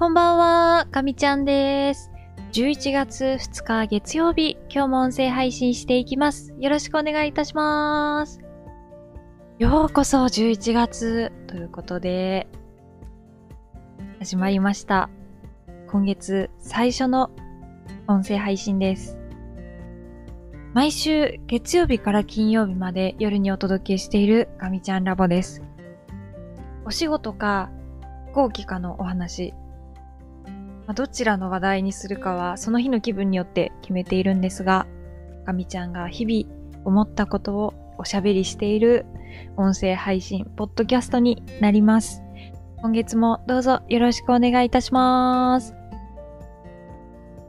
こんばんは、かみちゃんです。11月2日月曜日、今日も音声配信していきます。よろしくお願いいたします。ようこそ11月ということで、始まりました。今月最初の音声配信です。毎週月曜日から金曜日まで夜にお届けしているかみちゃんラボです。お仕事か飛行機かのお話、まどちらの話題にするかはその日の気分によって決めているんですが、かみちゃんが日々思ったことをおしゃべりしている音声配信、ポッドキャストになります。今月もどうぞよろしくお願いいたします。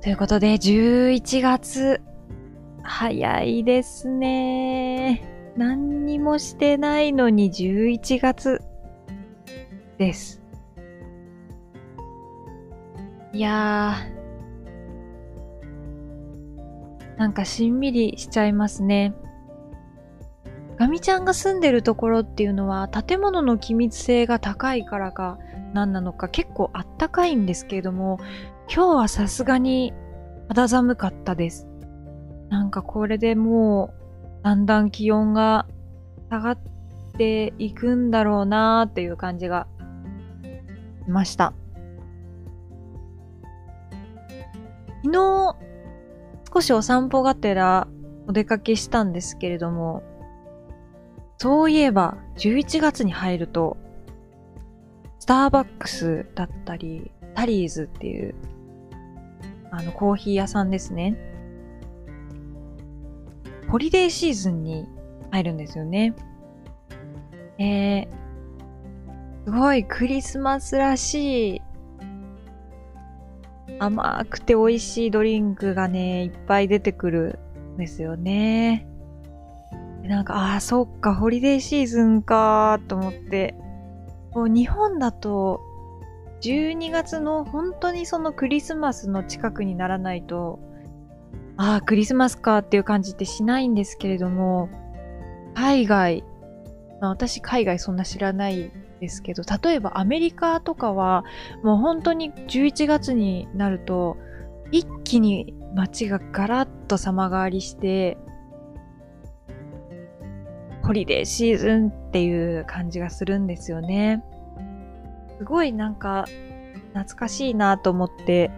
ということで、11月、早いですね。何にもしてないのに11月です。いやー、なんかしんみりしちゃいますね。ガミちゃんが住んでるところっていうのは建物の気密性が高いからか何なのか結構あったかいんですけれども、今日はさすがに肌寒かったです。なんかこれでもうだんだん気温が下がっていくんだろうなーっていう感じがしました。昨日少しお散歩がてらお出かけしたんですけれども、そういえば11月に入ると、スターバックスだったり、タリーズっていう、あのコーヒー屋さんですね。ホリデーシーズンに入るんですよね。えー、すごいクリスマスらしい甘くて美味しいドリンクがね、いっぱい出てくるんですよね。なんか、ああ、そっか、ホリデーシーズンかーと思って、こう日本だと、12月の本当にそのクリスマスの近くにならないと、ああ、クリスマスかっていう感じってしないんですけれども、海外、まあ、私海外そんな知らないですけど、例えばアメリカとかは、もう本当に11月になると、一気に街がガラッと様変わりして、ホリデーシーズンっていう感じがするんですよね。すごいなんか懐かしいなと思って、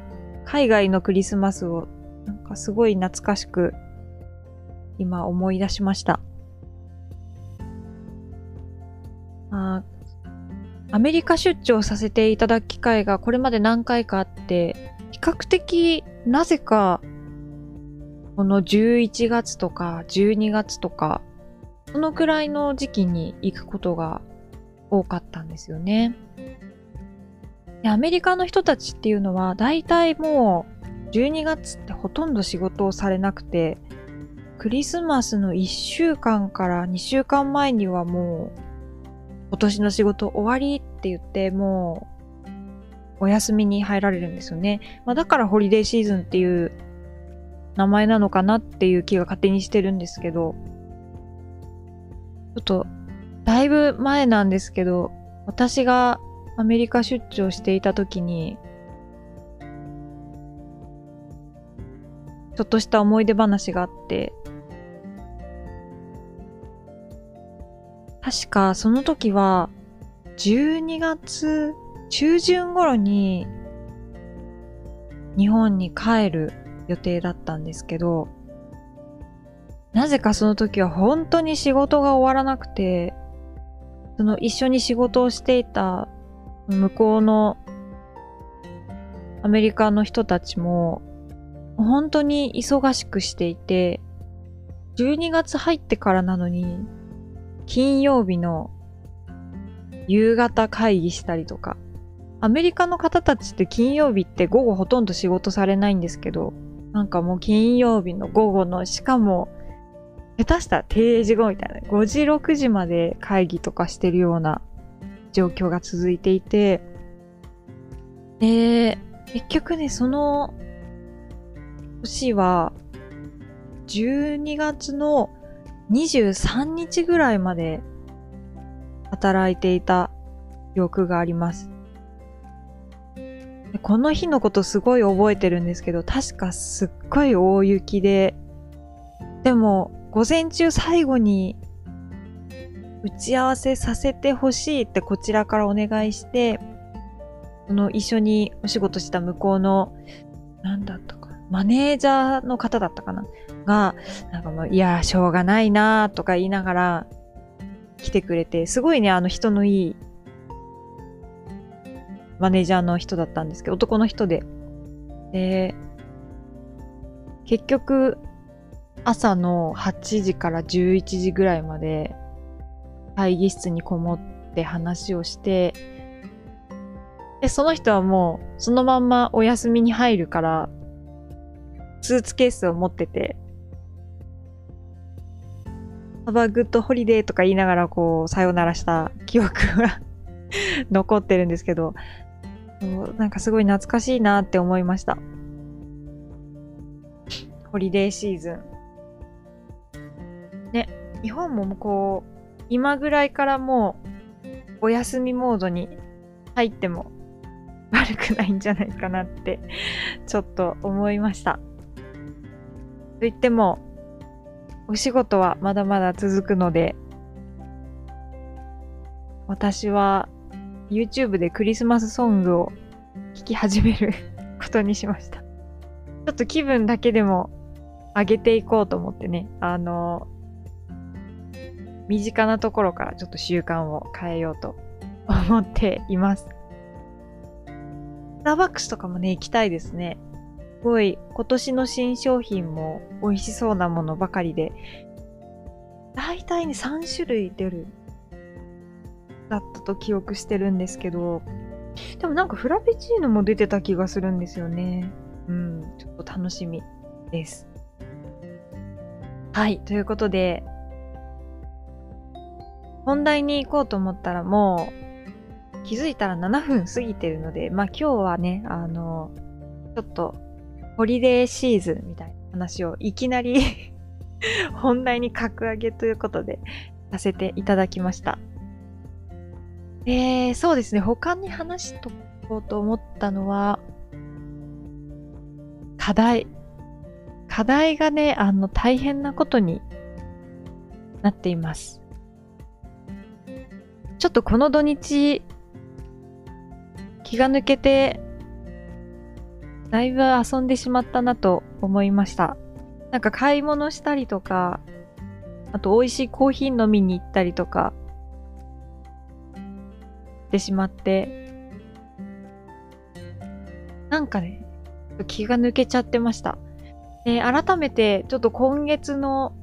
海外のクリスマスをなんかすごい懐かしく今思い出しました。あアメリカ出張させていただく機会がこれまで何回かあって、比較的なぜかこの11月とか12月とか、そのくらいの時期に行くことが多かったんですよね。でアメリカの人たちっていうのは大体もう12月ってほとんど仕事をされなくて、クリスマスの1週間から2週間前にはもう今年の仕事終わりって言ってもうお休みに入られるんですよね。まあ、だからホリデーシーズンっていう名前なのかなっていう気が勝手にしてるんですけど、ちょっとだいぶ前なんですけど、私がアメリカ出張していた時に、ちょっとした思い出話があって、確かその時は12月中旬頃に日本に帰る予定だったんですけど、なぜかその時は本当に仕事が終わらなくて、その一緒に仕事をしていた向こうのアメリカの人たちも本当に忙しくしていて、12月入ってからなのに金曜日の夕方会議したりとか、アメリカの方たちって金曜日って午後ほとんど仕事されないんですけど、なんかもう金曜日の午後の、しかも、下手したら定時後みたいな、5時6時まで会議とかしてるような状況が続いていて、で、結局ね、その年は、12月の23日ぐらいまで働いていた記憶があります。この日のことすごい覚えてるんですけど、確かすっごい大雪で、でも、午前中最後に打ち合わせさせてほしいってこちらからお願いして、その一緒にお仕事した向こうの、なんだったか、マネージャーの方だったかなが、なんかもう、いや、しょうがないなとか言いながら来てくれて、すごいね、あの人のいいマネージャーの人だったんですけど、男の人で。で、結局、朝の8時から11時ぐらいまで会議室にこもって話をして、で、その人はもうそのまんまお休みに入るから、スーツケースを持ってて、 Have a good holiday とか言いながらこう、さよならした記憶が 残ってるんですけど、なんかすごい懐かしいなって思いました。ホリデーシーズン。ね、日本もこう、今ぐらいからもう、お休みモードに入っても悪くないんじゃないかなってちょっと思いました。と言っても、お仕事はまだまだ続くので、私は YouTube でクリスマスソングを聴き始めることにしました。ちょっと気分だけでも上げていこうと思ってね、あの、身近なところからちょっと習慣を変えようと思っています。スターバックスとかもね、行きたいですね。すごい、今年の新商品も美味しそうなものばかりで、だいたいね、3種類出る、だったと記憶してるんですけど、でもなんかフラペチーノも出てた気がするんですよね。うん、ちょっと楽しみです。はい、ということで、本題に行こうと思ったらもう気づいたら7分過ぎてるので、まあ今日はね、あの、ちょっとホリデーシーズンみたいな話をいきなり 本題に格上げということでさせていただきました。えー、そうですね。他に話しとこうと思ったのは、課題。課題がね、あの、大変なことになっています。ちょっとこの土日、気が抜けて、だいぶ遊んでしまったなと思いました。なんか買い物したりとか、あと美味しいコーヒー飲みに行ったりとか、ってしまって、なんかね、気が抜けちゃってました。で、改めてちょっと今月の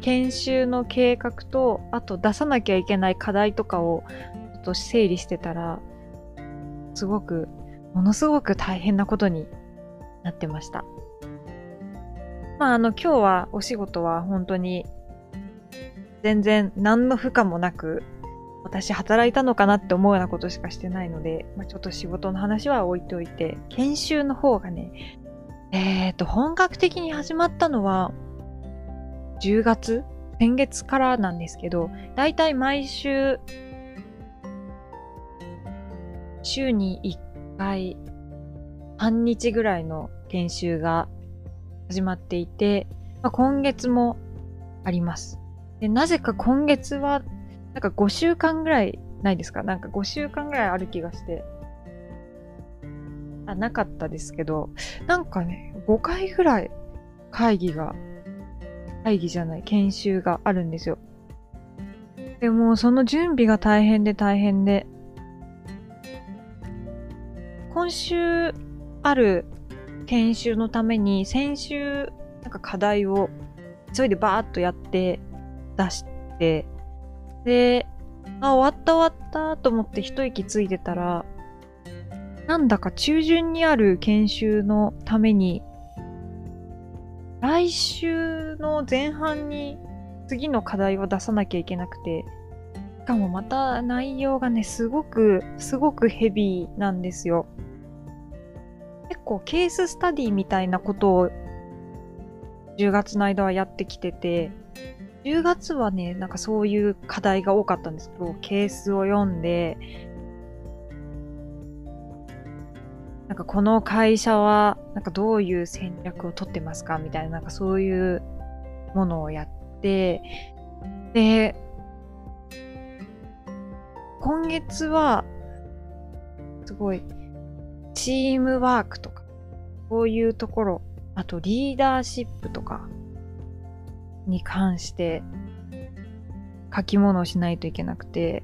研修の計画と、あと出さなきゃいけない課題とかをちょっと整理してたら、すごく、ものすごく大変なことになってました。まあ、あの、今日はお仕事は本当に全然何の負荷もなく私働いたのかなって思うようなことしかしてないので、まあ、ちょっと仕事の話は置いておいて、研修の方がね、えっ、ー、と、本格的に始まったのは、10月先月からなんですけど、だいたい毎週、週に1回、半日ぐらいの研修が始まっていて、まあ、今月もあります。でなぜか今月はなんか5週間ぐらいないですか？なんか5週間ぐらいある気がして。あ、なかったですけど、なんかね、5回ぐらい会議が、会議じゃない、研修があるんですよ。でも、その準備が大変で大変で、今週ある研修のために、先週、なんか課題を急いでバーっとやって出して、で、あ、終わった終わったと思って一息ついてたら、なんだか中旬にある研修のために、来週の前半に次の課題を出さなきゃいけなくて、しかもまた内容がね、すごく、すごくヘビーなんですよ。結構ケーススタディみたいなことを10月の間はやってきてて、10月はね、なんかそういう課題が多かったんですけど、ケースを読んで、なんかこの会社は、なんかどういう戦略をとってますか？みたいな、なんかそういうものをやって、で、今月は、すごい、チームワークとか、こういうところ、あとリーダーシップとかに関して書き物をしないといけなくて、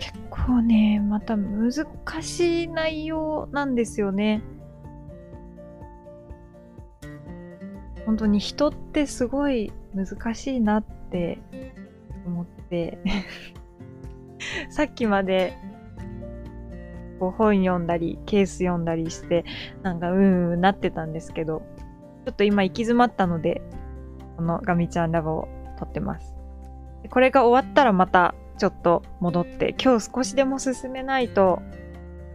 結構ね、また難しい内容なんですよね。本当に人ってすごい難しいなって思って さっきまでこう本読んだりケース読んだりしてなんかうんうんなってたんですけどちょっと今行き詰まったのでこのガミちゃんラボを撮ってます。これが終わったらまたちょっと戻って今日少しでも進めないと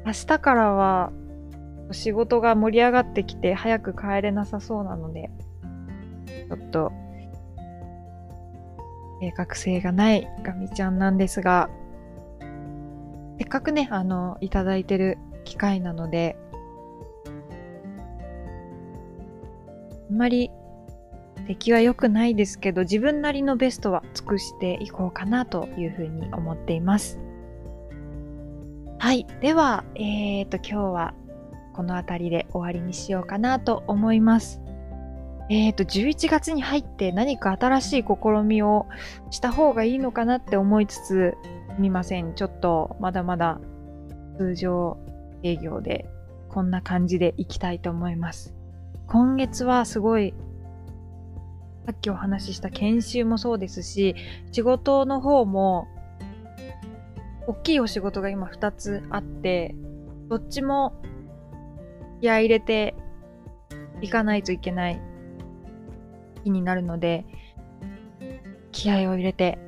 明日からは仕事が盛り上がってきて早く帰れなさそうなのでちょっと計画性がないガミちゃんなんですがせっかくね、あの、いただいてる機会なので、あんまり出来は良くないですけど、自分なりのベストは尽くしていこうかなというふうに思っています。はい。では、えっ、ー、と、今日はこの辺りで終わりにしようかなと思います。えっ、ー、と、11月に入って何か新しい試みをした方がいいのかなって思いつつ、すみません。ちょっとまだまだ通常営業でこんな感じでいきたいと思います。今月はすごいさっきお話しした研修もそうですし、仕事の方も大きいお仕事が今2つあって、どっちも気合入れていかないといけない日になるので、気合を入れて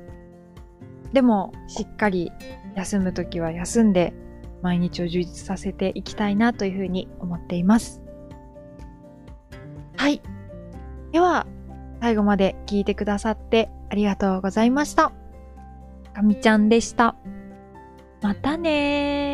でも、しっかり休む時は休んで、毎日を充実させていきたいなというふうに思っています。はい。では、最後まで聞いてくださってありがとうございました。かみちゃんでした。またね。